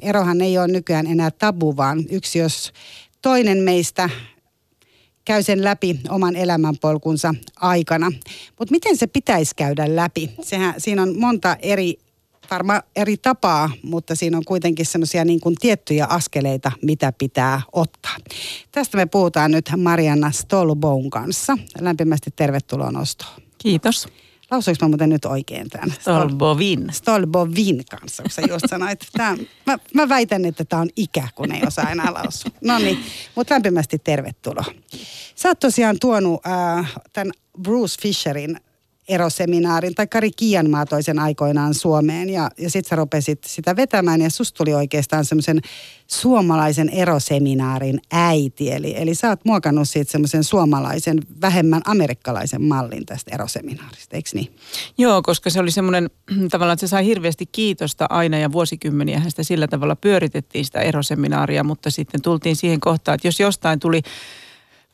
Erohan ei ole nykyään enää tabu, vaan yksi jos toinen meistä käy sen läpi oman elämänpolkunsa aikana. Mutta miten se pitäisi käydä läpi? Sehän, siinä on monta eri varmaan eri tapaa, mutta siinä on kuitenkin semmoisia niin kuin tiettyjä askeleita, mitä pitää ottaa. Tästä me puhutaan nyt Marianna Stolboun kanssa. Lämpimästi tervetuloa nostoon. Kiitos. Lausuinko mä muuten nyt oikein tämän? Stolbovin. Stolbovin kanssa, kun sä just sanoit. Tämä, mä, mä väitän, että tämä on ikä, kun ei osaa enää lausua. No niin, mutta lämpimästi tervetuloa. Sä oot tosiaan tuonut äh, tämän Bruce Fisherin eroseminaarin, tai Kari Kianmaa toisen aikoinaan Suomeen, ja, ja sit sä rupesit sitä vetämään, ja susta tuli oikeastaan semmoisen suomalaisen eroseminaarin äiti, eli, eli sä oot muokannut siitä semmoisen suomalaisen, vähemmän amerikkalaisen mallin tästä eroseminaarista, eikö niin? Joo, koska se oli semmoinen tavallaan, että se sai hirveästi kiitosta aina ja vuosikymmeniä. Sitä sillä tavalla pyöritettiin sitä eroseminaaria, mutta sitten tultiin siihen kohtaan, että jos jostain tuli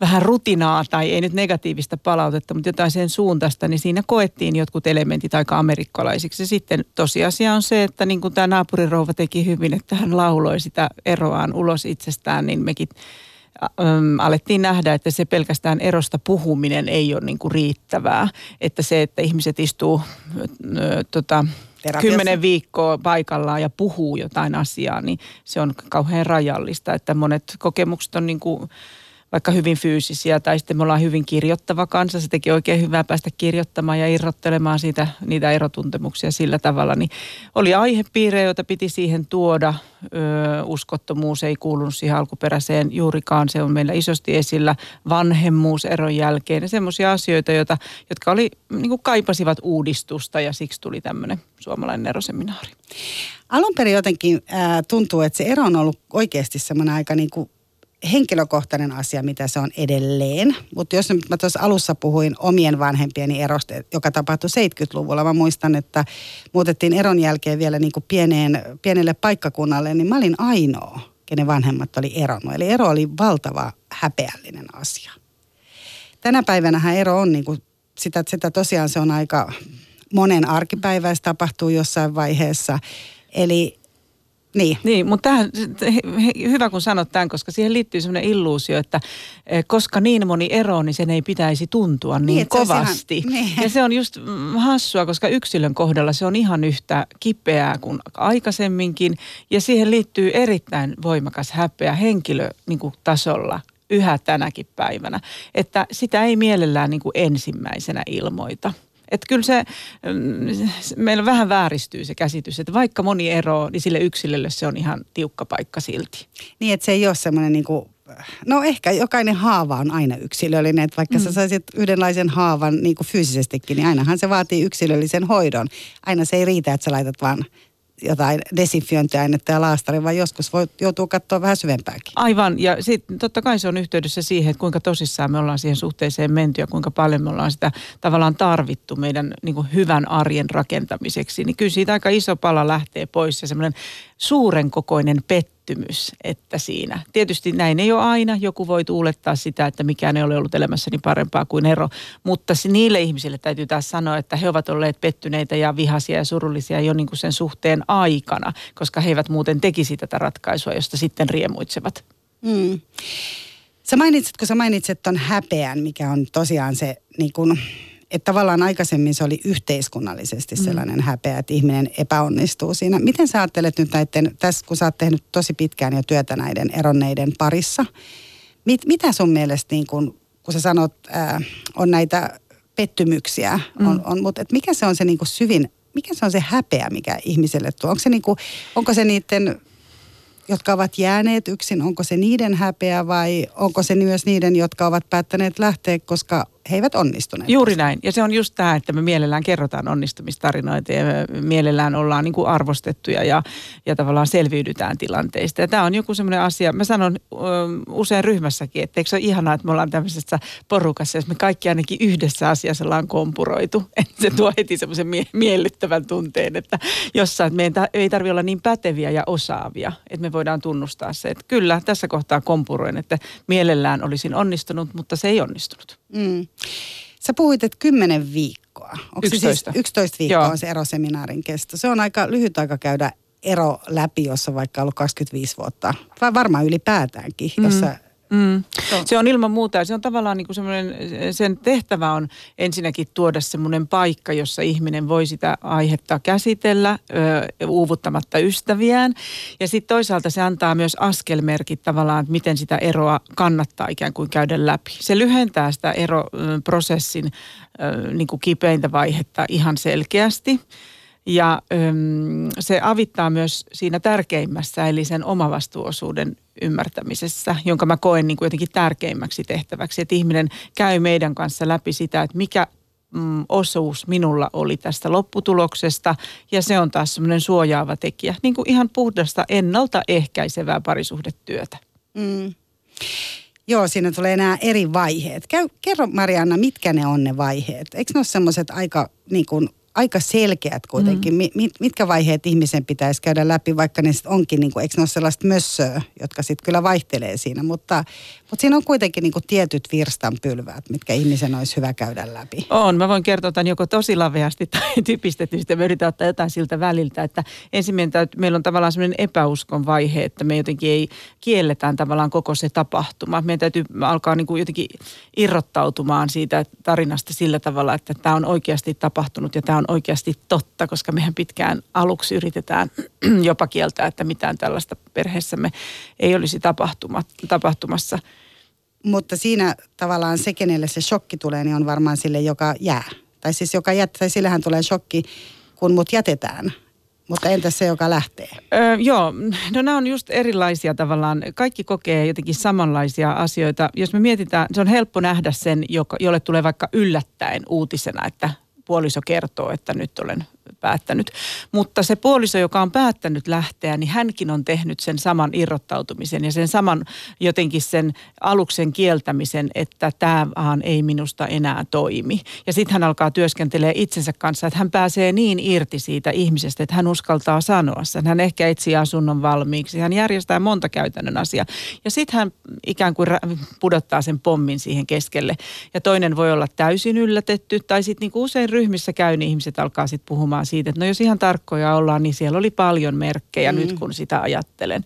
vähän rutinaa tai ei nyt negatiivista palautetta, mutta jotain sen suuntaista, niin siinä koettiin jotkut elementit aika amerikkalaisiksi. Ja sitten tosiasia on se, että niin kuin tämä naapurirouva teki hyvin, että hän lauloi sitä eroaan ulos itsestään, niin mekin äm, alettiin nähdä, että se pelkästään erosta puhuminen ei ole niin kuin riittävää. Että se, että ihmiset istuu ö, tota, kymmenen viikkoa paikallaan ja puhuu jotain asiaa, niin se on kauhean rajallista. Että monet kokemukset on niin kuin vaikka hyvin fyysisiä tai sitten me ollaan hyvin kirjoittava kanssa. Se teki oikein hyvää päästä kirjoittamaan ja irrottelemaan siitä, niitä erotuntemuksia sillä tavalla. Niin oli aihepiirejä, joita piti siihen tuoda. Ö, uskottomuus ei kuulunut siihen alkuperäiseen juurikaan. Se on meillä isosti esillä. Vanhemmuus eron jälkeen ja semmoisia asioita, joita, jotka oli, niin kuin kaipasivat uudistusta ja siksi tuli tämmöinen suomalainen eroseminaari. Alun perin jotenkin äh, tuntuu, että se ero on ollut oikeasti semmoinen aika niin kuin henkilökohtainen asia, mitä se on edelleen. Mutta jos mä tuossa alussa puhuin omien vanhempieni erosta, joka tapahtui 70-luvulla, mä muistan, että muutettiin eron jälkeen vielä niin kuin pieneen, pienelle paikkakunnalle, niin mä olin ainoa, kenen vanhemmat oli eronnut. Eli ero oli valtava häpeällinen asia. Tänä päivänä ero on niin kuin, sitä, sitä tosiaan se on aika monen arkipäiväistä tapahtuu jossain vaiheessa. Eli niin. niin mutta tähän, hyvä kun sanot tämän, koska siihen liittyy sellainen illuusio, että e, koska niin moni ero, niin sen ei pitäisi tuntua niin, niin kovasti. Ihan, niin. Ja se on just mm, hassua, koska yksilön kohdalla se on ihan yhtä kipeää kuin aikaisemminkin. Ja siihen liittyy erittäin voimakas häpeä henkilötasolla niin yhä tänäkin päivänä. Että sitä ei mielellään niin kuin ensimmäisenä ilmoita. Että kyllä se, mm, meillä vähän vääristyy se käsitys, että vaikka moni ero, niin sille yksilölle se on ihan tiukka paikka silti. Niin, että se ei ole semmoinen niin kuin no ehkä jokainen haava on aina yksilöllinen, että vaikka mm. sä saisit yhdenlaisen haavan niin kuin fyysisestikin, niin ainahan se vaatii yksilöllisen hoidon. Aina se ei riitä, että sä laitat vaan jotain desinfiointiainetta ja laastaria, vaan joskus voi joutua katsoa vähän syvempääkin. Aivan, ja sit, totta kai se on yhteydessä siihen, että kuinka tosissaan me ollaan siihen suhteeseen menty ja kuinka paljon me ollaan sitä tavallaan tarvittu meidän niin kuin hyvän arjen rakentamiseksi. Niin kyllä siitä aika iso pala lähtee pois ja semmoinen suuren kokoinen pettymys pettymys, että siinä. Tietysti näin ei ole aina. Joku voi tuulettaa sitä, että mikään ei ole ollut elämässäni parempaa kuin ero. Mutta niille ihmisille täytyy taas sanoa, että he ovat olleet pettyneitä ja vihaisia ja surullisia jo niin kuin sen suhteen aikana, koska he eivät muuten tekisi tätä ratkaisua, josta sitten riemuitsevat. Mm. Sä mainitsit, kun sä mainitsit ton häpeän, mikä on tosiaan se niin kuin että tavallaan aikaisemmin se oli yhteiskunnallisesti mm. sellainen mm. häpeä, että ihminen epäonnistuu siinä. Miten sä ajattelet nyt näiden, tässä kun sä oot tehnyt tosi pitkään jo työtä näiden eronneiden parissa, mit, mitä sun mielestä, niin kun, kun sä sanot, ää, on näitä pettymyksiä, mm. on, on, mutta et mikä se on se niin syvin, mikä se on se häpeä, mikä ihmiselle tuo? Onko se, niin kuin, onko se niiden jotka ovat jääneet yksin, onko se niiden häpeä vai onko se myös niiden, jotka ovat päättäneet lähteä, koska he eivät onnistuneet. Juuri näin. Ja se on just tämä, että me mielellään kerrotaan onnistumistarinoita ja me mielellään ollaan niin kuin arvostettuja ja, ja tavallaan selviydytään tilanteista. Ja tämä on joku semmoinen asia, mä sanon usein ryhmässäkin, että eikö se ole ihanaa, että me ollaan tämmöisessä porukassa, jos me kaikki ainakin yhdessä asiassa ollaan kompuroitu. Että se tuo heti semmoisen mie- miellyttävän tunteen, että jossain, ta- ei tarvitse olla niin päteviä ja osaavia, että me voidaan tunnustaa se, että kyllä tässä kohtaa kompuroin, että mielellään olisin onnistunut, mutta se ei onnistunut. Mm. Sä puhuit, että kymmenen viikkoa. Onko 11. Se siis 11 viikkoa Joo. on se eroseminaarin kesto. Se on aika lyhyt aika käydä ero läpi, jos on vaikka ollut 25 vuotta, vai varmaan ylipäätäänkin, mm. jossa Mm. Se on ilman muuta se on tavallaan niin kuin sen tehtävä on ensinnäkin tuoda semmoinen paikka, jossa ihminen voi sitä aihetta käsitellä ö, uuvuttamatta ystäviään. Ja sitten toisaalta se antaa myös askelmerkit tavallaan, että miten sitä eroa kannattaa ikään kuin käydä läpi. Se lyhentää sitä eroprosessin ö, niin kuin kipeintä vaihetta ihan selkeästi. Ja öm, se avittaa myös siinä tärkeimmässä, eli sen omavastuuosuuden ymmärtämisessä, jonka mä koen niin kuin jotenkin tärkeimmäksi tehtäväksi. Että ihminen käy meidän kanssa läpi sitä, että mikä mm, osuus minulla oli tästä lopputuloksesta. Ja se on taas semmoinen suojaava tekijä, niin kuin ihan puhdasta ennaltaehkäisevää parisuhdetyötä. Mm. Joo, siinä tulee nämä eri vaiheet. Kerro Marianna, mitkä ne on ne vaiheet? Eikö ne ole semmoiset aika niin kuin aika selkeät kuitenkin, mm. mit, mitkä vaiheet ihmisen pitäisi käydä läpi, vaikka ne sitten onkin, niin kuin, eikö ne ole sellaista mössöä, jotka sitten kyllä vaihtelee siinä, mutta, mutta siinä on kuitenkin niin kuin tietyt virstanpylväät, mitkä ihmisen olisi hyvä käydä läpi. On, mä voin kertoa tämän joko tosi laveasti tai typistetysti, me yritän ottaa jotain siltä väliltä, että ensimmäinen meillä on tavallaan sellainen epäuskon vaihe, että me jotenkin ei kielletään tavallaan koko se tapahtuma. Meidän täytyy alkaa niin kuin jotenkin irrottautumaan siitä tarinasta sillä tavalla, että tämä on oikeasti tapahtunut ja tämä on oikeasti totta, koska mehän pitkään aluksi yritetään jopa kieltää, että mitään tällaista perheessämme ei olisi tapahtuma, tapahtumassa. Mutta siinä tavallaan se, kenelle se shokki tulee, niin on varmaan sille, joka jää. Tai siis joka jättää, tai sillähän tulee shokki, kun mut jätetään. Mutta entäs se, joka lähtee? Öö, joo, no nämä on just erilaisia tavallaan. Kaikki kokee jotenkin samanlaisia asioita. Jos me mietitään, se on helppo nähdä sen, joka, jolle tulee vaikka yllättäen uutisena, että puoliso kertoo, että nyt olen päättänyt. Mutta se puoliso, joka on päättänyt lähteä, niin hänkin on tehnyt sen saman irrottautumisen ja sen saman jotenkin sen aluksen kieltämisen, että tämä vaan ei minusta enää toimi. Ja sitten hän alkaa työskentelee itsensä kanssa, että hän pääsee niin irti siitä ihmisestä, että hän uskaltaa sanoa sen. Hän ehkä etsii asunnon valmiiksi, hän järjestää monta käytännön asiaa. Ja sitten hän ikään kuin pudottaa sen pommin siihen keskelle. Ja toinen voi olla täysin yllätetty, tai sitten niin usein ryhmissä käy, niin ihmiset alkaa sitten puhumaan siitä, että no jos ihan tarkkoja ollaan, niin siellä oli paljon merkkejä mm. nyt kun sitä ajattelen.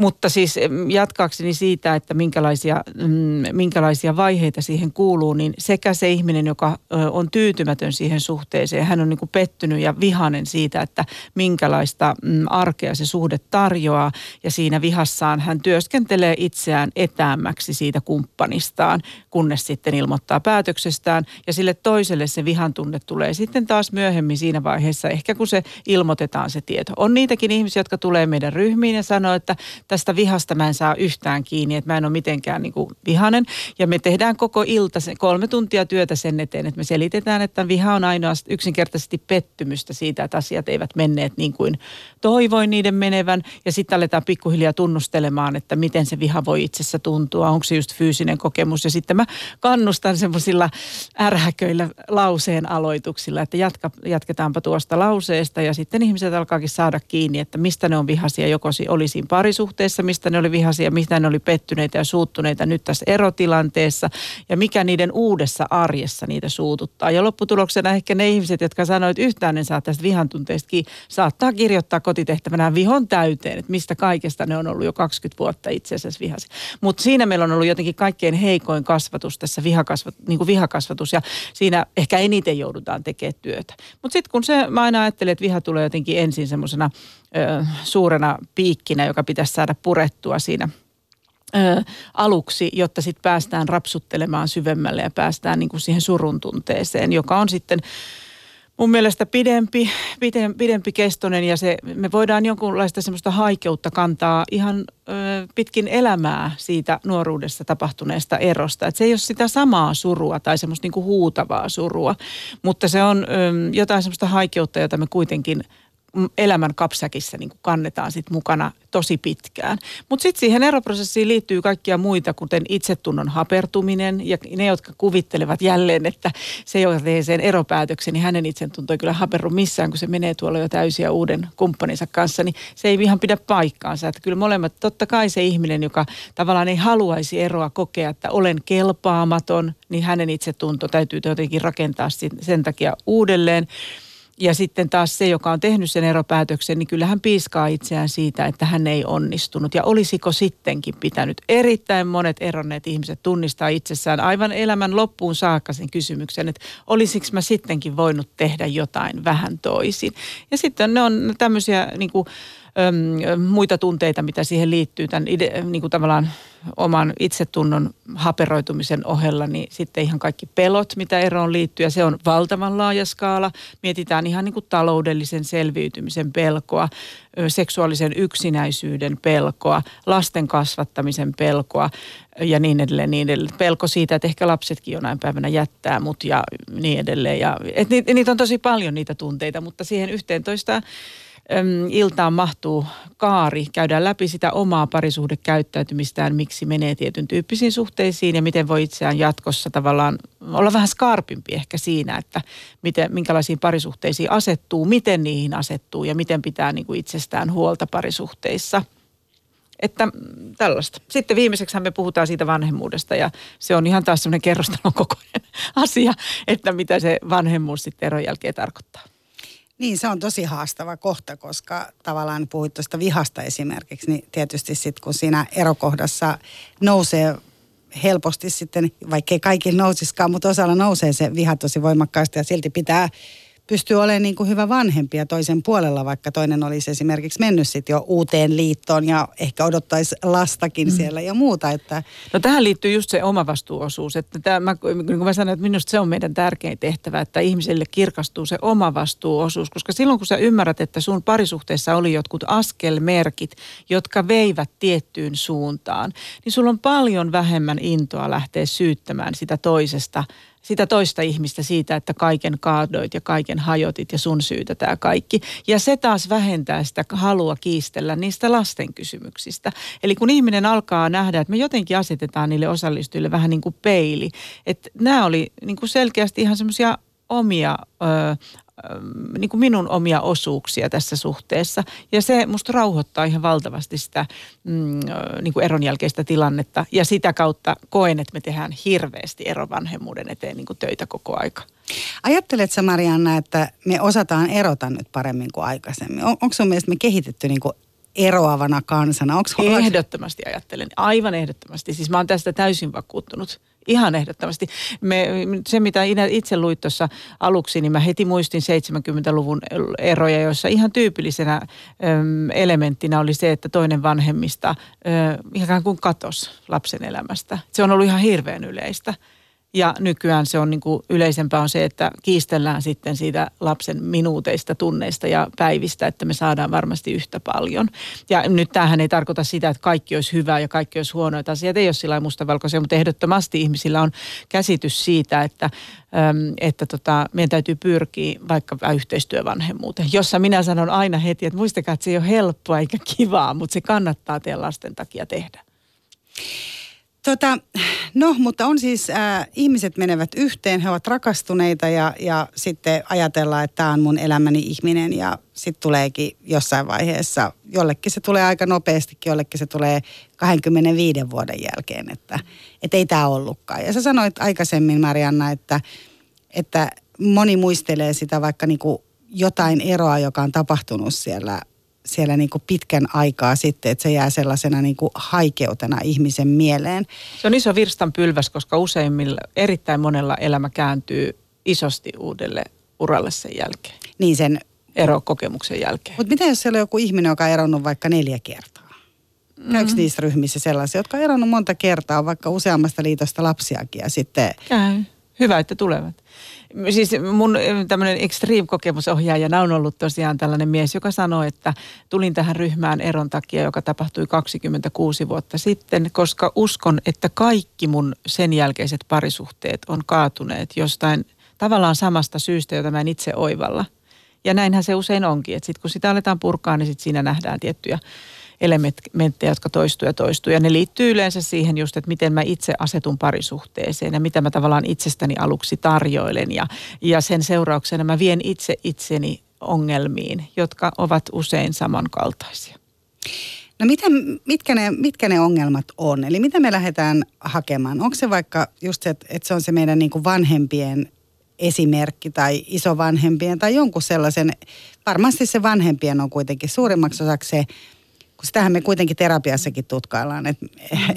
Mutta siis jatkaakseni siitä, että minkälaisia, mm, minkälaisia vaiheita siihen kuuluu, niin sekä se ihminen, joka on tyytymätön siihen suhteeseen, hän on niin kuin pettynyt ja vihanen siitä, että minkälaista mm, arkea se suhde tarjoaa. Ja siinä vihassaan hän työskentelee itseään etäämmäksi siitä kumppanistaan, kunnes sitten ilmoittaa päätöksestään. Ja sille toiselle se vihan tunne tulee sitten taas myöhemmin siinä vaiheessa, ehkä kun se ilmoitetaan se tieto. On niitäkin ihmisiä, jotka tulee meidän ryhmiin ja sanoo, että tästä vihasta mä en saa yhtään kiinni, että mä en ole mitenkään niin kuin vihanen. Ja me tehdään koko ilta, se, kolme tuntia työtä sen eteen, että me selitetään, että viha on ainoa yksinkertaisesti pettymystä siitä, että asiat eivät menneet niin kuin toivoin niiden menevän. Ja sitten aletaan pikkuhiljaa tunnustelemaan, että miten se viha voi itsessä tuntua, onko se just fyysinen kokemus. Ja sitten mä kannustan semmoisilla ärhäköillä lauseen aloituksilla, että jatka, jatketaanpa tuosta lauseesta. Ja sitten ihmiset alkaakin saada kiinni, että mistä ne on vihaisia, joko oli siinä parisuhteessa, suhteessa, mistä ne oli vihaisia, mistä ne oli pettyneitä ja suuttuneita nyt tässä erotilanteessa ja mikä niiden uudessa arjessa niitä suututtaa. Ja lopputuloksena ehkä ne ihmiset, jotka sanoivat, että yhtään ne saa tästä vihan saattaa kirjoittaa kotitehtävänä vihon täyteen, että mistä kaikesta ne on ollut jo 20 vuotta itse asiassa vihasi. Mutta siinä meillä on ollut jotenkin kaikkein heikoin kasvatus tässä vihakasvat, niin kuin vihakasvatus ja siinä ehkä eniten joudutaan tekemään työtä. Mutta sitten kun se, mä aina ajattelen, että viha tulee jotenkin ensin semmoisena suurena piikkinä, joka pitäisi saada purettua siinä ö, aluksi, jotta sitten päästään rapsuttelemaan syvemmälle ja päästään niin kuin siihen surun tunteeseen, joka on sitten mun mielestä pidempi, pidempi, pidempi kestoinen ja se, me voidaan jonkunlaista semmoista haikeutta kantaa ihan ö, pitkin elämää siitä nuoruudessa tapahtuneesta erosta. Et se ei ole sitä samaa surua tai semmoista niinku huutavaa surua, mutta se on ö, jotain semmoista haikeutta, jota me kuitenkin elämän kapsäkissä niin kuin kannetaan sit mukana tosi pitkään. Mutta sitten siihen eroprosessiin liittyy kaikkia muita, kuten itsetunnon hapertuminen ja ne, jotka kuvittelevat jälleen, että se, joka tekee sen eropäätöksen, niin hänen itsetunto ei kyllä haperru missään, kun se menee tuolla jo täysiä uuden kumppaninsa kanssa, niin se ei ihan pidä paikkaansa. Että kyllä molemmat, totta kai se ihminen, joka tavallaan ei haluaisi eroa kokea, että olen kelpaamaton, niin hänen itsetunto täytyy jotenkin rakentaa sen takia uudelleen. Ja sitten taas se, joka on tehnyt sen eropäätöksen, niin kyllähän piiskaa itseään siitä, että hän ei onnistunut. Ja olisiko sittenkin pitänyt erittäin monet eronneet ihmiset tunnistaa itsessään aivan elämän loppuun saakka sen kysymyksen, että olisiko mä sittenkin voinut tehdä jotain vähän toisin. Ja sitten ne on tämmöisiä niin kuin, muita tunteita, mitä siihen liittyy, tämän ide, niin kuin tavallaan oman itsetunnon haperoitumisen ohella, niin sitten ihan kaikki pelot, mitä eroon liittyy, ja se on valtavan laaja skaala. Mietitään ihan niin kuin taloudellisen selviytymisen pelkoa, seksuaalisen yksinäisyyden pelkoa, lasten kasvattamisen pelkoa ja niin edelleen, niin edelleen. Pelko siitä, että ehkä lapsetkin jonain päivänä jättää mut ja niin edelleen. Ja, et niitä on tosi paljon niitä tunteita, mutta siihen yhteen toista iltaan mahtuu kaari, käydään läpi sitä omaa parisuhdekäyttäytymistään, miksi menee tietyn tyyppisiin suhteisiin ja miten voi itseään jatkossa tavallaan olla vähän skarpimpi ehkä siinä, että miten, minkälaisiin parisuhteisiin asettuu, miten niihin asettuu ja miten pitää niin kuin itsestään huolta parisuhteissa. Että mm, tällaista. Sitten viimeiseksi me puhutaan siitä vanhemmuudesta ja se on ihan taas semmoinen kerrostalon kokoinen asia, että mitä se vanhemmuus sitten eron jälkeen tarkoittaa. Niin, se on tosi haastava kohta, koska tavallaan puhuit tuosta vihasta esimerkiksi, niin tietysti sitten kun siinä erokohdassa nousee helposti sitten, vaikkei kaikilla nousiskaan, mutta osalla nousee se viha tosi voimakkaasti ja silti pitää pystyy olemaan niin kuin hyvä vanhempi ja toisen puolella, vaikka toinen olisi esimerkiksi mennyt sitten jo uuteen liittoon ja ehkä odottaisi lastakin mm. siellä ja muuta. Että... No tähän liittyy just se omavastuuosuus, että tämä, mä, niin kuin mä sanoin, että minusta se on meidän tärkein tehtävä, että ihmiselle kirkastuu se omavastuuosuus, koska silloin kun sä ymmärrät, että sun parisuhteessa oli jotkut askelmerkit, jotka veivät tiettyyn suuntaan, niin sulla on paljon vähemmän intoa lähteä syyttämään sitä toisesta – sitä toista ihmistä siitä, että kaiken kaadoit ja kaiken hajotit ja sun syytä tämä kaikki. Ja se taas vähentää sitä halua kiistellä niistä lasten kysymyksistä. Eli kun ihminen alkaa nähdä, että me jotenkin asetetaan niille osallistujille vähän niin kuin peili. Että nämä oli niin kuin selkeästi ihan semmoisia omia ö, niin kuin minun omia osuuksia tässä suhteessa. Ja se musta rauhoittaa ihan valtavasti sitä mm, niin kuin eron jälkeistä tilannetta. Ja sitä kautta koen, että me tehdään hirveästi erovanhemmuuden eteen niin kuin töitä koko aika. Ajatteletko Marianna, että me osataan erota nyt paremmin kuin aikaisemmin? On, onko sun mielestä me kehitetty niin kuin eroavana kansana? Onks, ehdottomasti ajattelen, aivan ehdottomasti. Siis mä oon tästä täysin vakuuttunut. Ihan ehdottomasti. Me, se, mitä itse luit tuossa aluksi, niin mä heti muistin 70-luvun eroja, joissa ihan tyypillisenä elementtinä oli se, että toinen vanhemmista ikään kuin katos lapsen elämästä. Se on ollut ihan hirveän yleistä. Ja nykyään se on niin kuin yleisempää on se, että kiistellään sitten siitä lapsen minuuteista, tunneista ja päivistä, että me saadaan varmasti yhtä paljon. Ja nyt tämähän ei tarkoita sitä, että kaikki olisi hyvää ja kaikki olisi huonoa. Asiat ei ole sillä mustavalkoisia, mutta ehdottomasti ihmisillä on käsitys siitä, että, että tota, meidän täytyy pyrkiä vaikka yhteistyövanhemmuuteen, jossa minä sanon aina heti, että muistakaa, että se ei ole helppoa eikä kivaa, mutta se kannattaa teidän lasten takia tehdä. Tota, no, mutta on siis, äh, ihmiset menevät yhteen, he ovat rakastuneita ja, ja sitten ajatellaan, että tämä on mun elämäni ihminen ja sitten tuleekin jossain vaiheessa, jollekin se tulee aika nopeastikin, jollekin se tulee 25 vuoden jälkeen, että et ei tämä ollutkaan. Ja sä sanoit aikaisemmin, Marianna, että, että moni muistelee sitä vaikka niinku jotain eroa, joka on tapahtunut siellä siellä niin kuin pitkän aikaa sitten, että se jää sellaisena niin kuin haikeutena ihmisen mieleen. Se on iso virstan pylväs, koska useimmilla, erittäin monella elämä kääntyy isosti uudelle uralle sen jälkeen. Niin sen erokokemuksen jälkeen. Mutta miten jos siellä on joku ihminen, joka on eronnut vaikka neljä kertaa? Mm-hmm. Käykö niissä ryhmissä sellaisia, jotka on eronnut monta kertaa, vaikka useammasta liitosta lapsiakin ja sitten... Käy. Hyvä, että tulevat. Siis mun tämmöinen extreme-kokemusohjaajana on ollut tosiaan tällainen mies, joka sanoi, että tulin tähän ryhmään eron takia, joka tapahtui 26 vuotta sitten, koska uskon, että kaikki mun sen jälkeiset parisuhteet on kaatuneet jostain tavallaan samasta syystä, jota mä en itse oivalla. Ja näinhän se usein onkin, että sitten kun sitä aletaan purkaa, niin sit siinä nähdään tiettyjä elementtejä, jotka toistuu ja toistuu. Ja ne liittyy yleensä siihen just, että miten mä itse asetun parisuhteeseen ja mitä mä tavallaan itsestäni aluksi tarjoilen. Ja, ja sen seurauksena mä vien itse itseni ongelmiin, jotka ovat usein samankaltaisia. No miten, mitkä, ne, mitkä ne ongelmat on? Eli mitä me lähdetään hakemaan? Onko se vaikka just se, että, että se on se meidän niin vanhempien esimerkki tai isovanhempien tai jonkun sellaisen, varmasti se vanhempien on kuitenkin suurimmaksi osaksi se, kun sitähän me kuitenkin terapiassakin tutkaillaan, että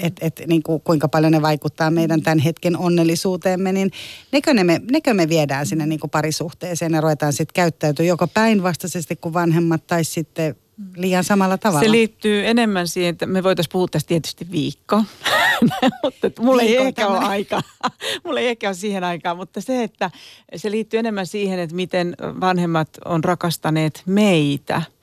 et, et, niin kuin, kuinka paljon ne vaikuttaa meidän tämän hetken onnellisuuteemme, niin nekö, ne me, nekö me viedään sinne niin kuin parisuhteeseen ja ruvetaan sitten käyttäytyä joko päinvastaisesti kuin vanhemmat tai sitten liian samalla tavalla. Se liittyy enemmän siihen, että me voitaisiin puhua tästä tietysti viikko, mutta mulla ei ehkä ole aikaa. mulla ei ehkä ole siihen aikaa, mutta se, että se liittyy enemmän siihen, että miten vanhemmat on rakastaneet meitä –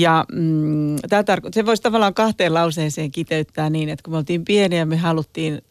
ja mm, tämä tarko- se voisi tavallaan kahteen lauseeseen kiteyttää niin, että kun me oltiin pieniä, me haluttiin,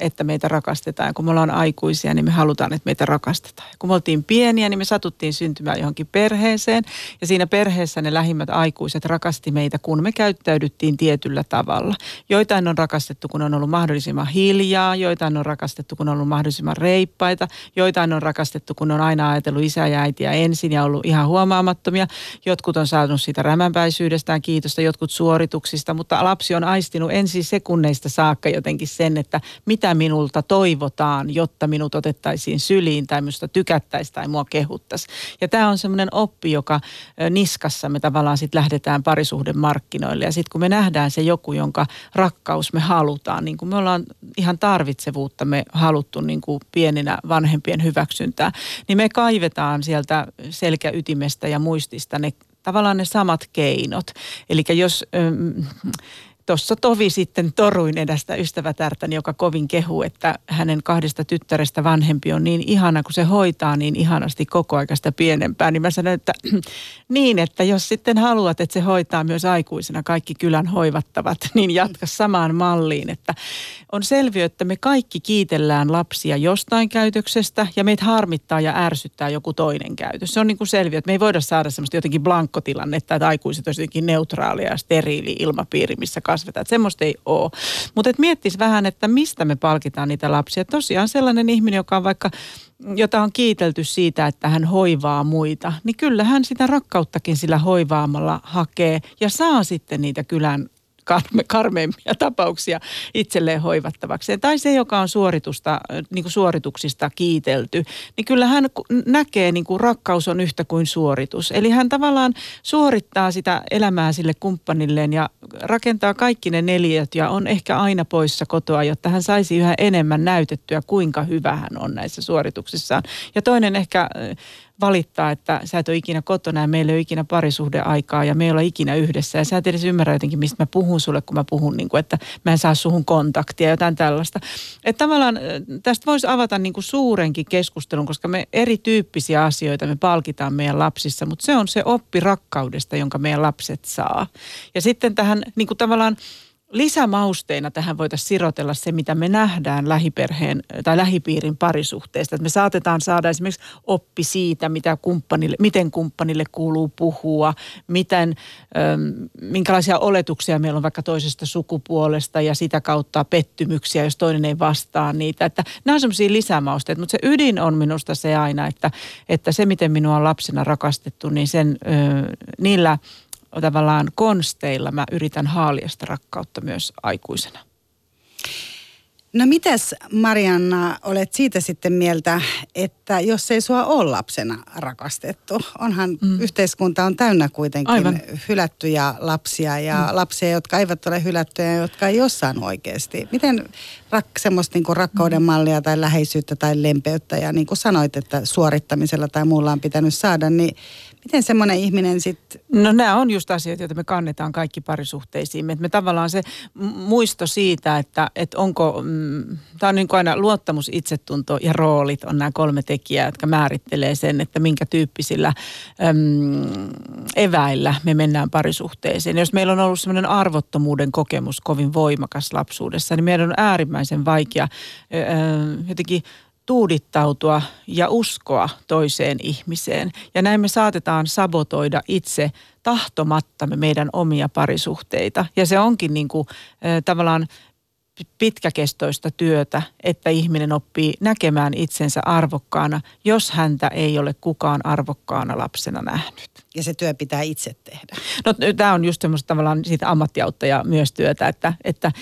että meitä rakastetaan. Ja kun me ollaan aikuisia, niin me halutaan, että meitä rakastetaan. Ja kun me oltiin pieniä, niin me satuttiin syntymään johonkin perheeseen. Ja siinä perheessä ne lähimmät aikuiset rakasti meitä, kun me käyttäydyttiin tietyllä tavalla. Joitain on rakastettu, kun on ollut mahdollisimman hiljaa. Joitain on rakastettu, kun on ollut mahdollisimman reippaita. Joitain on rakastettu, kun on aina ajatellut isä ja äitiä ensin ja ollut ihan huomaamattomia. Jotkut on saanut sitä rämänpäisyydestään kiitosta, jotkut suorituksista, mutta lapsi on aistinut ensin sekunneista saakka jotenkin sen, että mitä minulta toivotaan, jotta minut otettaisiin syliin tai minusta tykättäisiin tai mua kehuttaisiin. Ja tämä on semmoinen oppi, joka niskassa me tavallaan sitten lähdetään parisuhden markkinoille ja sitten kun me nähdään se joku, jonka rakkaus me halutaan, niin kuin me ollaan ihan tarvitsevuutta me haluttu niin kuin pieninä vanhempien hyväksyntää, niin me kaivetaan sieltä selkäytimestä ja muistista ne tavallaan ne samat keinot. Eli jos tuossa tovi sitten toruin edestä ystävätärtäni, joka kovin kehu, että hänen kahdesta tyttärestä vanhempi on niin ihana, kun se hoitaa niin ihanasti koko aikaista pienempää. Niin mä sanoin, että niin, että jos sitten haluat, että se hoitaa myös aikuisena kaikki kylän hoivattavat, niin jatka samaan malliin. Että on selviö, että me kaikki kiitellään lapsia jostain käytöksestä ja meitä harmittaa ja ärsyttää joku toinen käytös. Se on niin kuin selviö, että me ei voida saada semmoista jotenkin blankkotilannetta, että aikuiset olisivat jotenkin neutraalia ja steriili ilmapiiri, missä kasvetaan. Että semmoista ei ole. Mutta et miettis vähän, että mistä me palkitaan niitä lapsia. Tosiaan sellainen ihminen, joka on vaikka jota on kiitelty siitä, että hän hoivaa muita, niin kyllä hän sitä rakkauttakin sillä hoivaamalla hakee ja saa sitten niitä kylän karme, karmeimpia tapauksia itselleen hoivattavaksi. Tai se, joka on suoritusta, niin kuin suorituksista kiitelty, niin kyllä hän näkee, niin kuin rakkaus on yhtä kuin suoritus. Eli hän tavallaan suorittaa sitä elämää sille kumppanilleen ja rakentaa kaikki ne neljät ja on ehkä aina poissa kotoa, jotta hän saisi yhä enemmän näytettyä, kuinka hyvä hän on näissä suorituksissaan. Ja toinen ehkä valittaa, että sä et ole ikinä kotona ja meillä ei ole ikinä parisuhdeaikaa ja me ei olla ikinä yhdessä. Ja sä et edes ymmärrä jotenkin, mistä mä puhun sulle, kun mä puhun, niin kuin, että mä en saa suhun kontaktia, jotain tällaista. Että tavallaan tästä voisi avata niin kuin suurenkin keskustelun, koska me erityyppisiä asioita me palkitaan meidän lapsissa, mutta se on se oppi rakkaudesta, jonka meidän lapset saa. Ja sitten tähän niin kuin tavallaan lisämausteina tähän voitaisiin sirotella se, mitä me nähdään lähiperheen tai lähipiirin parisuhteesta. Että me saatetaan saada esimerkiksi oppi siitä, mitä kumppanille, miten kumppanille kuuluu puhua, miten, äm, minkälaisia oletuksia meillä on vaikka toisesta sukupuolesta ja sitä kautta pettymyksiä, jos toinen ei vastaa niitä. Että nämä on sellaisia lisämausteita, mutta se ydin on minusta se aina, että, että se, miten minua on lapsena rakastettu, niin sen, ö, niillä – tavallaan konsteilla mä yritän haalia sitä rakkautta myös aikuisena. No mitäs Marianna, olet siitä sitten mieltä, että jos ei sua ole lapsena rakastettu, onhan mm. yhteiskunta on täynnä kuitenkin Aivan. hylättyjä lapsia ja mm. lapsia, jotka eivät ole hylättyjä ja jotka ei jossain oikeasti. Miten rak, semmoista niin rakkauden mm. mallia tai läheisyyttä tai lempeyttä ja niin kuin sanoit, että suorittamisella tai muulla on pitänyt saada, niin Miten semmoinen ihminen sitten... No nämä on just asioita, joita me kannetaan kaikki parisuhteisiin. Että me tavallaan se muisto siitä, että, että onko, mm, tämä on niin kuin aina luottamus, itsetunto ja roolit on nämä kolme tekijää, jotka määrittelee sen, että minkä tyyppisillä äm, eväillä me mennään parisuhteeseen. Ja jos meillä on ollut semmoinen arvottomuuden kokemus kovin voimakas lapsuudessa, niin meidän on äärimmäisen vaikea ää, jotenkin tuudittautua ja uskoa toiseen ihmiseen. Ja näin me saatetaan sabotoida itse tahtomattamme meidän omia parisuhteita. Ja se onkin niin kuin, äh, tavallaan pitkäkestoista työtä, että ihminen oppii näkemään itsensä arvokkaana, jos häntä ei ole kukaan arvokkaana lapsena nähnyt. Ja se työ pitää itse tehdä. No tämä on just semmoista tavallaan siitä ammattiauttaja myös työtä, että, että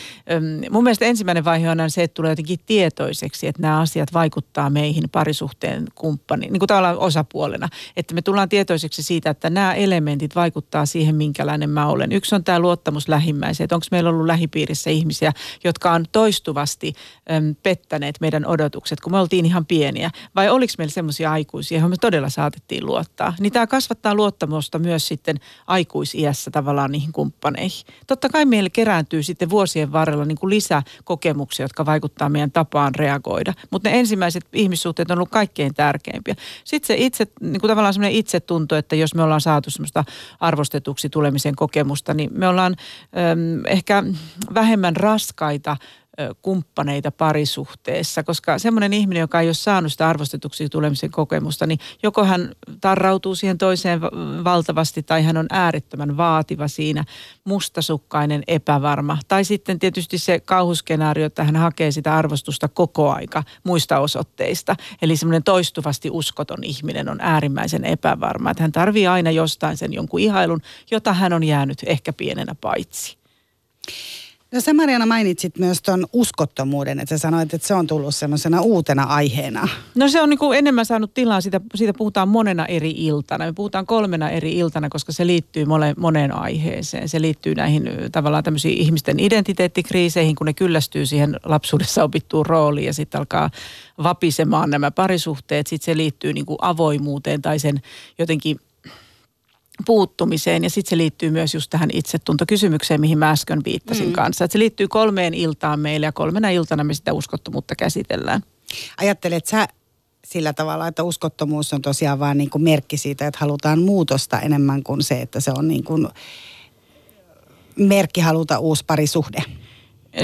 mun mielestä ensimmäinen vaihe on se, että tulee jotenkin tietoiseksi, että nämä asiat vaikuttaa meihin parisuhteen kumppani, niin kuin tavallaan osapuolena. Että me tullaan tietoiseksi siitä, että nämä elementit vaikuttaa siihen, minkälainen mä olen. Yksi on tämä luottamus lähimmäiseen, että onko meillä ollut lähipiirissä ihmisiä, jotka on toistuvasti äm, pettäneet meidän odotukset, kun me oltiin ihan pieniä. Vai oliko meillä semmoisia aikuisia, joihin me todella saatettiin luottaa. Niin tämä kasvattaa luottamusta myös sitten aikuisiässä tavallaan niihin kumppaneihin. Totta kai meillä kerääntyy sitten vuosien varrella niin kuin lisäkokemuksia, jotka vaikuttaa meidän tapaan reagoida. Mutta ne ensimmäiset ihmissuhteet on ollut kaikkein tärkeimpiä. Sitten se itse, niin kuin tavallaan semmoinen itsetunto, että jos me ollaan saatu semmoista arvostetuksi tulemisen kokemusta, niin me ollaan äm, ehkä vähemmän raskaita kumppaneita parisuhteessa, koska semmoinen ihminen, joka ei ole saanut sitä arvostetuksi tulemisen kokemusta, niin joko hän tarrautuu siihen toiseen valtavasti tai hän on äärettömän vaativa siinä, mustasukkainen, epävarma. Tai sitten tietysti se kauhuskenaario, että hän hakee sitä arvostusta koko aika muista osoitteista. Eli semmoinen toistuvasti uskoton ihminen on äärimmäisen epävarma, että hän tarvii aina jostain sen jonkun ihailun, jota hän on jäänyt ehkä pienenä paitsi. No sä Mariana mainitsit myös tuon uskottomuuden, että sä sanoit, että se on tullut semmoisena uutena aiheena. No se on niin kuin enemmän saanut tilaa, siitä, siitä puhutaan monena eri iltana. Me puhutaan kolmena eri iltana, koska se liittyy mole, moneen aiheeseen. Se liittyy näihin tavallaan tämmöisiin ihmisten identiteettikriiseihin, kun ne kyllästyy siihen lapsuudessa opittuun rooliin ja sitten alkaa vapisemaan nämä parisuhteet. Sitten se liittyy niin kuin avoimuuteen tai sen jotenkin puuttumiseen ja sitten se liittyy myös just tähän itsetuntokysymykseen, mihin mä äsken viittasin mm. kanssa. Et se liittyy kolmeen iltaan meille ja kolmena iltana me sitä uskottomuutta käsitellään. Ajattelet sä sillä tavalla, että uskottomuus on tosiaan vain niin kuin merkki siitä, että halutaan muutosta enemmän kuin se, että se on niin kuin merkki haluta uusi parisuhde?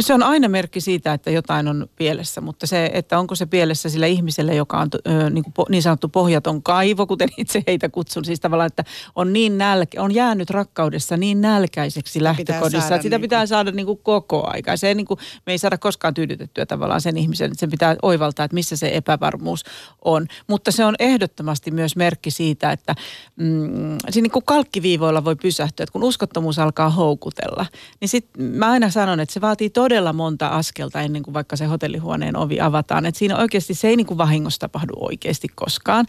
Se on aina merkki siitä, että jotain on pielessä, mutta se, että onko se pielessä sillä ihmisellä, joka on niin, kuin, niin sanottu pohjaton kaivo, kuten itse heitä kutsun, siis tavallaan, että on niin nälkä, on jäänyt rakkaudessa niin nälkäiseksi lähtökodissa, että sitä niin pitää saada niin kuin koko aika. Se niin kuin, me ei saada koskaan tyydytettyä tavallaan sen ihmisen, että sen pitää oivaltaa, että missä se epävarmuus on. Mutta se on ehdottomasti myös merkki siitä, että mm, siinä niin kuin kalkkiviivoilla voi pysähtyä, että kun uskottomuus alkaa houkutella, niin sitten mä aina sanon, että se vaatii todella monta askelta ennen kuin vaikka se hotellihuoneen ovi avataan. Et siinä oikeasti se ei niin kuin vahingossa tapahdu oikeasti koskaan.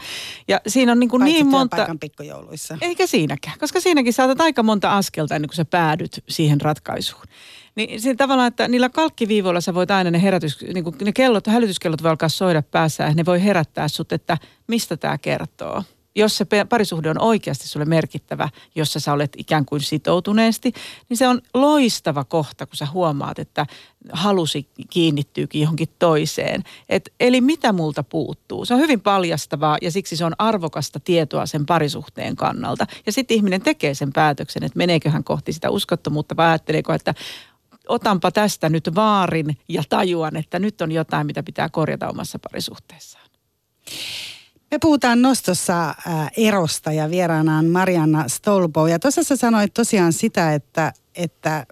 Ja siinä on niin, kuin niin monta... pikkujouluissa. Eikä siinäkään, koska siinäkin saatat aika monta askelta ennen kuin sä päädyt siihen ratkaisuun. Niin siinä tavallaan, että niillä kalkkiviivoilla sä voit aina ne herätys, niin kuin ne kellot, hälytyskellot voi alkaa soida päässä ja ne voi herättää sut, että mistä tämä kertoo jos se parisuhde on oikeasti sulle merkittävä, jossa sä olet ikään kuin sitoutuneesti, niin se on loistava kohta, kun sä huomaat, että halusi kiinnittyykin johonkin toiseen. Et, eli mitä multa puuttuu? Se on hyvin paljastavaa ja siksi se on arvokasta tietoa sen parisuhteen kannalta. Ja sitten ihminen tekee sen päätöksen, että meneekö hän kohti sitä uskottomuutta vai ajatteleeko, että otanpa tästä nyt vaarin ja tajuan, että nyt on jotain, mitä pitää korjata omassa parisuhteessaan. Me puhutaan nostossa äh, erosta ja vieraana on Marianna Stolbo. Ja tuossa sä sanoit tosiaan sitä, että, että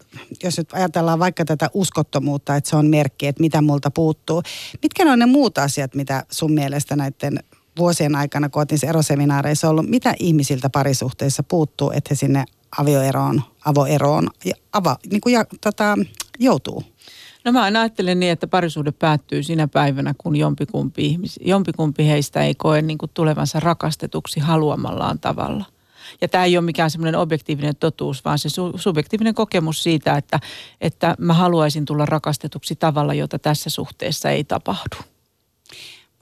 jos nyt ajatellaan vaikka tätä uskottomuutta, että se on merkki, että mitä multa puuttuu. Mitkä on ne muut asiat, mitä sun mielestä näiden vuosien aikana, kun otin eroseminaareissa ollut, mitä ihmisiltä parisuhteissa puuttuu, että he sinne avioeroon, avoeroon ja ava, niin kuin ja, tota, joutuu? No mä aina ajattelen niin, että parisuhde päättyy sinä päivänä, kun jompikumpi, ihmis, jompikumpi heistä ei koe niin kuin tulevansa rakastetuksi haluamallaan tavalla. Ja tämä ei ole mikään semmoinen objektiivinen totuus, vaan se su- subjektiivinen kokemus siitä, että, että mä haluaisin tulla rakastetuksi tavalla, jota tässä suhteessa ei tapahdu.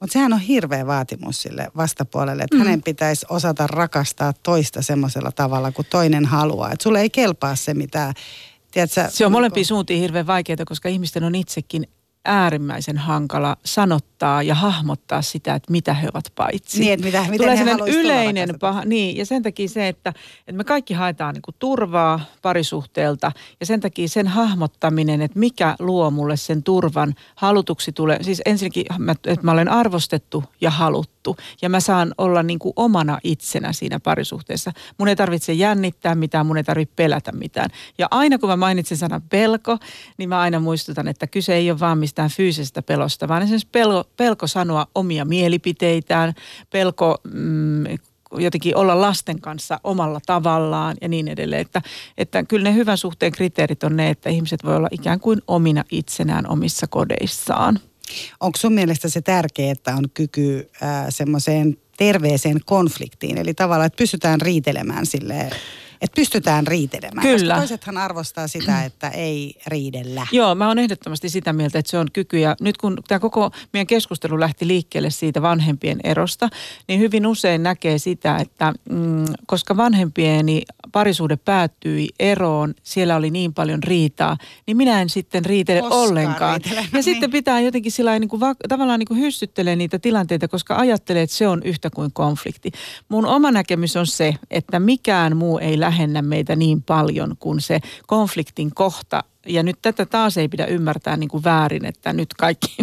Mutta sehän on hirveä vaatimus sille vastapuolelle, että mm. hänen pitäisi osata rakastaa toista semmoisella tavalla, kuin toinen haluaa. Että sulle ei kelpaa se, mitä Tiedätkö, se on molempiin suuntiin hirveän vaikeaa, koska ihmisten on itsekin äärimmäisen hankala sanottaa ja hahmottaa sitä, että mitä he ovat paitsi. Niin, että mitä, miten Tulee sellainen yleinen paha, niin, ja sen takia se, että, että me kaikki haetaan niin kuin turvaa parisuhteelta, ja sen takia sen hahmottaminen, että mikä luo mulle sen turvan halutuksi tulee, siis ensinnäkin, että mä olen arvostettu ja haluttu, ja mä saan olla niin kuin omana itsenä siinä parisuhteessa. Mun ei tarvitse jännittää mitään, mun ei tarvitse pelätä mitään. Ja aina kun mä mainitsen sanan pelko, niin mä aina muistutan, että kyse ei ole vaan mistään fyysisestä pelosta, vaan esimerkiksi pelko, pelko sanoa omia mielipiteitään, pelko mm, jotenkin olla lasten kanssa omalla tavallaan ja niin edelleen. Että, että kyllä ne hyvän suhteen kriteerit on ne, että ihmiset voi olla ikään kuin omina itsenään omissa kodeissaan. Onko sun mielestä se tärkeää, että on kyky äh, semmoiseen terveeseen konfliktiin? Eli tavallaan, että pystytään riitelemään silleen että pystytään riitelemään. Kyllä. Koska toisethan arvostaa sitä, että ei riidellä. Joo, mä oon ehdottomasti sitä mieltä, että se on kyky. Ja nyt kun tämä koko meidän keskustelu lähti liikkeelle siitä vanhempien erosta, niin hyvin usein näkee sitä, että mm, koska vanhempieni parisuhde päättyi eroon, siellä oli niin paljon riitaa, niin minä en sitten riitele Koskaan ollenkaan. riitele, Ja niin. sitten pitää jotenkin sillä niin kuin, va- tavallaan niin kuin hyssyttelee niitä tilanteita, koska ajattelee, että se on yhtä kuin konflikti. Mun oma näkemys on se, että mikään muu ei lähennä meitä niin paljon kuin se konfliktin kohta. Ja nyt tätä taas ei pidä ymmärtää niin kuin väärin, että nyt kaikki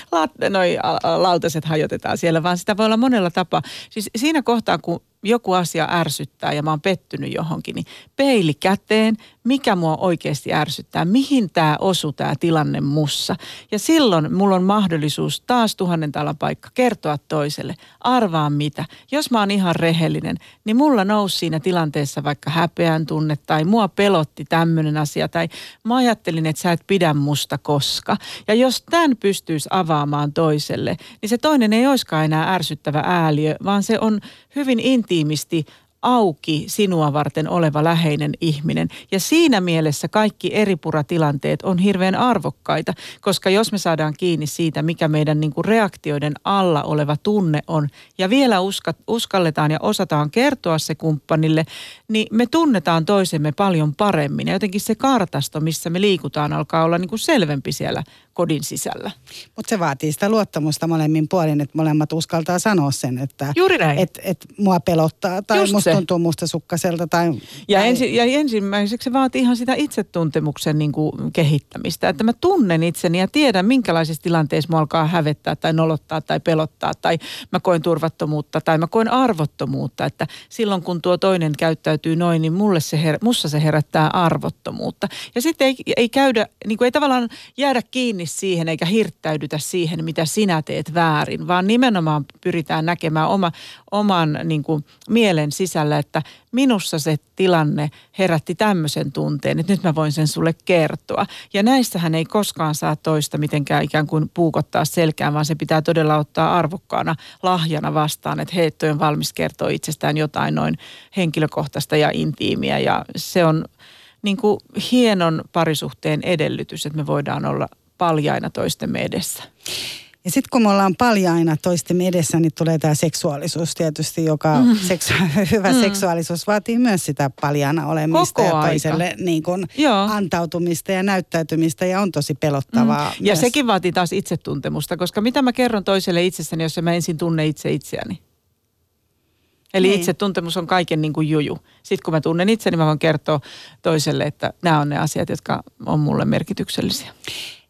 noi lautaset hajotetaan siellä, vaan sitä voi olla monella tapaa. Siis siinä kohtaa, kun joku asia ärsyttää ja mä oon pettynyt johonkin, niin peili käteen, mikä mua oikeasti ärsyttää, mihin tämä osu tämä tilanne mussa. Ja silloin mulla on mahdollisuus taas tuhannen talan paikka kertoa toiselle, arvaa mitä. Jos mä oon ihan rehellinen, niin mulla nousi siinä tilanteessa vaikka häpeän tunne tai mua pelotti tämmöinen asia tai mä ajattelin, että sä et pidä musta koska. Ja jos tämän pystyisi avaamaan toiselle, niin se toinen ei olisikaan enää ärsyttävä ääliö, vaan se on hyvin intiimisti auki sinua varten oleva läheinen ihminen. Ja siinä mielessä kaikki eripuratilanteet on hirveän arvokkaita, koska jos me saadaan kiinni siitä, mikä meidän niin kuin reaktioiden alla oleva tunne on, ja vielä uska, uskalletaan ja osataan kertoa se kumppanille, niin me tunnetaan toisemme paljon paremmin. Ja jotenkin se kartasto, missä me liikutaan, alkaa olla niin kuin selvempi siellä kodin sisällä. Mutta se vaatii sitä luottamusta molemmin puolin, että molemmat uskaltaa sanoa sen, että Juuri näin. et, et mua pelottaa tai Just musta se. tuntuu mustasukkaiselta. Tai, Ja, tai, ensi, ja ensimmäiseksi se vaatii ihan sitä itsetuntemuksen niin kuin kehittämistä, että mä tunnen itseni ja tiedän, minkälaisissa tilanteissa mua alkaa hävettää tai nolottaa tai pelottaa tai mä koen turvattomuutta tai mä koen arvottomuutta, että silloin kun tuo toinen käyttäytyy noin, niin mulle se her, mussa se herättää arvottomuutta. Ja sitten ei, ei käydä, niin kuin ei tavallaan jäädä kiinni siihen eikä hirttäydytä siihen, mitä sinä teet väärin, vaan nimenomaan pyritään näkemään oma, oman niin kuin, mielen sisällä, että minussa se tilanne herätti tämmöisen tunteen, että nyt mä voin sen sulle kertoa. Ja näissähän ei koskaan saa toista mitenkään ikään kuin puukottaa selkään, vaan se pitää todella ottaa arvokkaana lahjana vastaan, että hei, toi on valmis kertoa itsestään jotain noin henkilökohtaista ja intiimiä. Ja se on niin kuin hienon parisuhteen edellytys, että me voidaan olla paljaina toistemme edessä. Ja sitten kun me ollaan paljaina toistemme edessä, niin tulee tämä seksuaalisuus tietysti, joka mm. seksu- hyvä mm. seksuaalisuus vaatii myös sitä paljana olemista Koko ja aika. toiselle niin kun Joo. antautumista ja näyttäytymistä ja on tosi pelottavaa. Mm. Ja myös. sekin vaatii taas itsetuntemusta, koska mitä mä kerron toiselle itsessäni, jos mä ensin tunne itse itseäni. Eli Niin. itsetuntemus on kaiken niin kuin juju. Sitten kun mä tunnen itseni, mä voin kertoa toiselle, että nämä on ne asiat, jotka on mulle merkityksellisiä.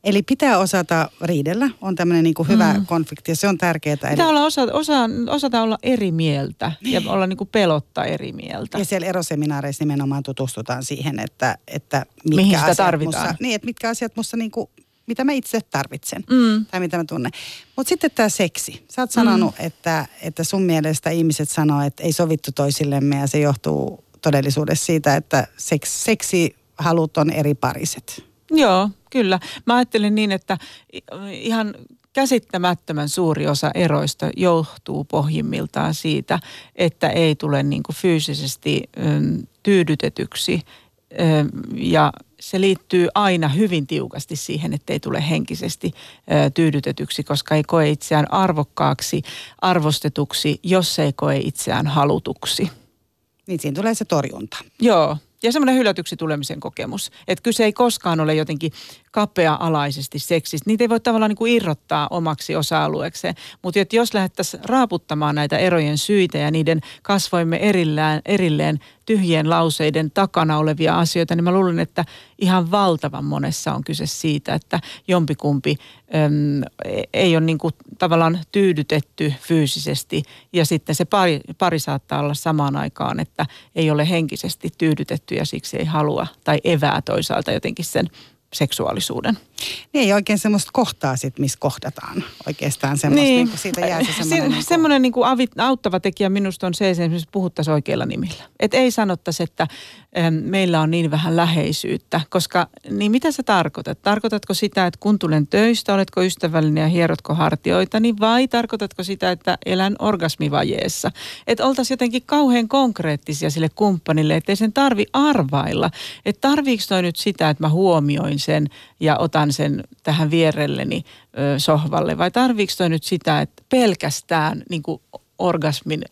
Eli pitää osata riidellä, on tämmöinen niin hyvä mm. konflikti ja se on tärkeää. Eli, Pitää olla osa, osa, osata olla eri mieltä ja olla niin kuin pelotta eri mieltä. ja siellä eroseminaareissa nimenomaan tutustutaan siihen, että, että mitkä Mihin sitä asiat tarvitaan. Musta, niin, että mitkä asiat musta niin kuin, mitä mä itse tarvitsen Mm. tai mitä mä tunnen. Mutta sitten tämä seksi. Sä oot sanonut, mm. että, että sun mielestä ihmiset sanoo, että ei sovittu toisillemme ja se johtuu todellisuudessa siitä, että seks, seksi halut on eri pariset. Joo, kyllä. Mä ajattelen niin, että ihan käsittämättömän suuri osa eroista johtuu pohjimmiltaan siitä, että ei tule niin kuin fyysisesti ym, tyydytetyksi. Ja se liittyy aina hyvin tiukasti siihen, että ei tule henkisesti tyydytetyksi, koska ei koe itseään arvokkaaksi, arvostetuksi, jos ei koe itseään halutuksi. Niin siinä tulee se torjunta. Joo, ja semmoinen hylätyksi tulemisen kokemus. Että kyse ei koskaan ole jotenkin kapea-alaisesti seksistä. Niitä ei voi tavallaan niin kuin irrottaa omaksi osa-alueekseen. Mutta jos lähdettäisiin raaputtamaan näitä erojen syitä ja niiden kasvoimme erillään, erilleen tyhjien lauseiden takana olevia asioita, niin mä luulen, että ihan valtavan monessa on kyse siitä, että jompikumpi äm, ei ole niin kuin tavallaan tyydytetty fyysisesti ja sitten se pari, pari saattaa olla samaan aikaan, että ei ole henkisesti tyydytetty ja siksi ei halua tai evää toisaalta jotenkin sen seksuaalisuuden. Niin ei oikein semmoista kohtaa sit, missä kohdataan oikeastaan semmoista, niin. niin siitä jää se semmoinen. Se, niin semmoinen niin kuin auttava tekijä minusta on se, että esimerkiksi puhuttaisiin oikeilla nimillä. Et ei sanottaisi, että äm, meillä on niin vähän läheisyyttä, koska niin mitä sä tarkoitat? Tarkoitatko sitä, että kun tulen töistä, oletko ystävällinen ja hierotko hartioita, niin vai tarkoitatko sitä, että elän orgasmivajeessa? Että oltaisiin jotenkin kauhean konkreettisia sille kumppanille, ettei sen tarvi arvailla. Että tarviiko toi nyt sitä, että mä huomioin sen ja otan sen tähän vierelleni ö, sohvalle vai tarviiko toi nyt sitä, että pelkästään niin kuin orgasmin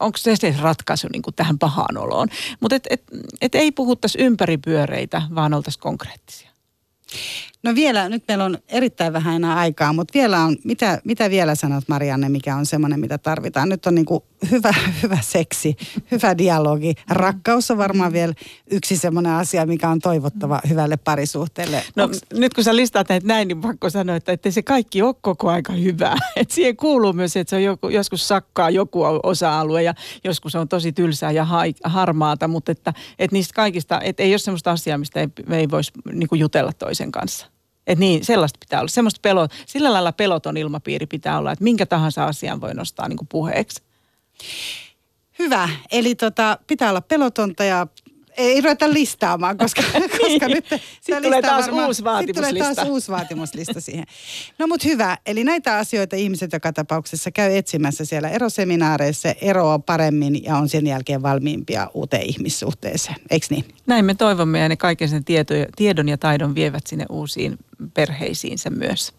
onko se se ratkaisu niin kuin tähän pahaan oloon. Mutta et, et, et ei puhuttaisi ympäripyöreitä, vaan oltaisiin konkreettisia. No vielä, nyt meillä on erittäin vähän enää aikaa, mutta vielä on, mitä, mitä vielä sanot Marianne, mikä on semmoinen, mitä tarvitaan? Nyt on niin kuin hyvä, hyvä seksi, hyvä dialogi. Rakkaus on varmaan vielä yksi semmoinen asia, mikä on toivottava hyvälle parisuhteelle. No Onks... nyt kun sä listaat näitä näin, niin pakko sanoa, että ettei se kaikki ole koko aika hyvää. Et siihen kuuluu myös, että se on joku, joskus sakkaa joku osa-alue ja joskus on tosi tylsää ja ha- harmaata, mutta että, että niistä kaikista, että ei ole semmoista asiaa, mistä ei, ei voisi niin jutella toisen kanssa. Et niin, sellaista pitää olla. Semmoista pelot, sillä lailla peloton ilmapiiri pitää olla, että minkä tahansa asian voi nostaa niin puheeksi. Hyvä. Eli tota, pitää olla pelotonta ja ei ruveta listaamaan, koska, koska nyt Sitten tulee taas varmaan, uusi vaatimuslista. tulee taas uusi vaatimuslista siihen. No mutta hyvä. Eli näitä asioita ihmiset joka tapauksessa käy etsimässä siellä eroseminaareissa, eroa paremmin ja on sen jälkeen valmiimpia uuteen ihmissuhteeseen. Eikö niin? Näin me toivomme ja ne kaiken sen tieto, tiedon ja taidon vievät sinne uusiin perheisiinsä myös.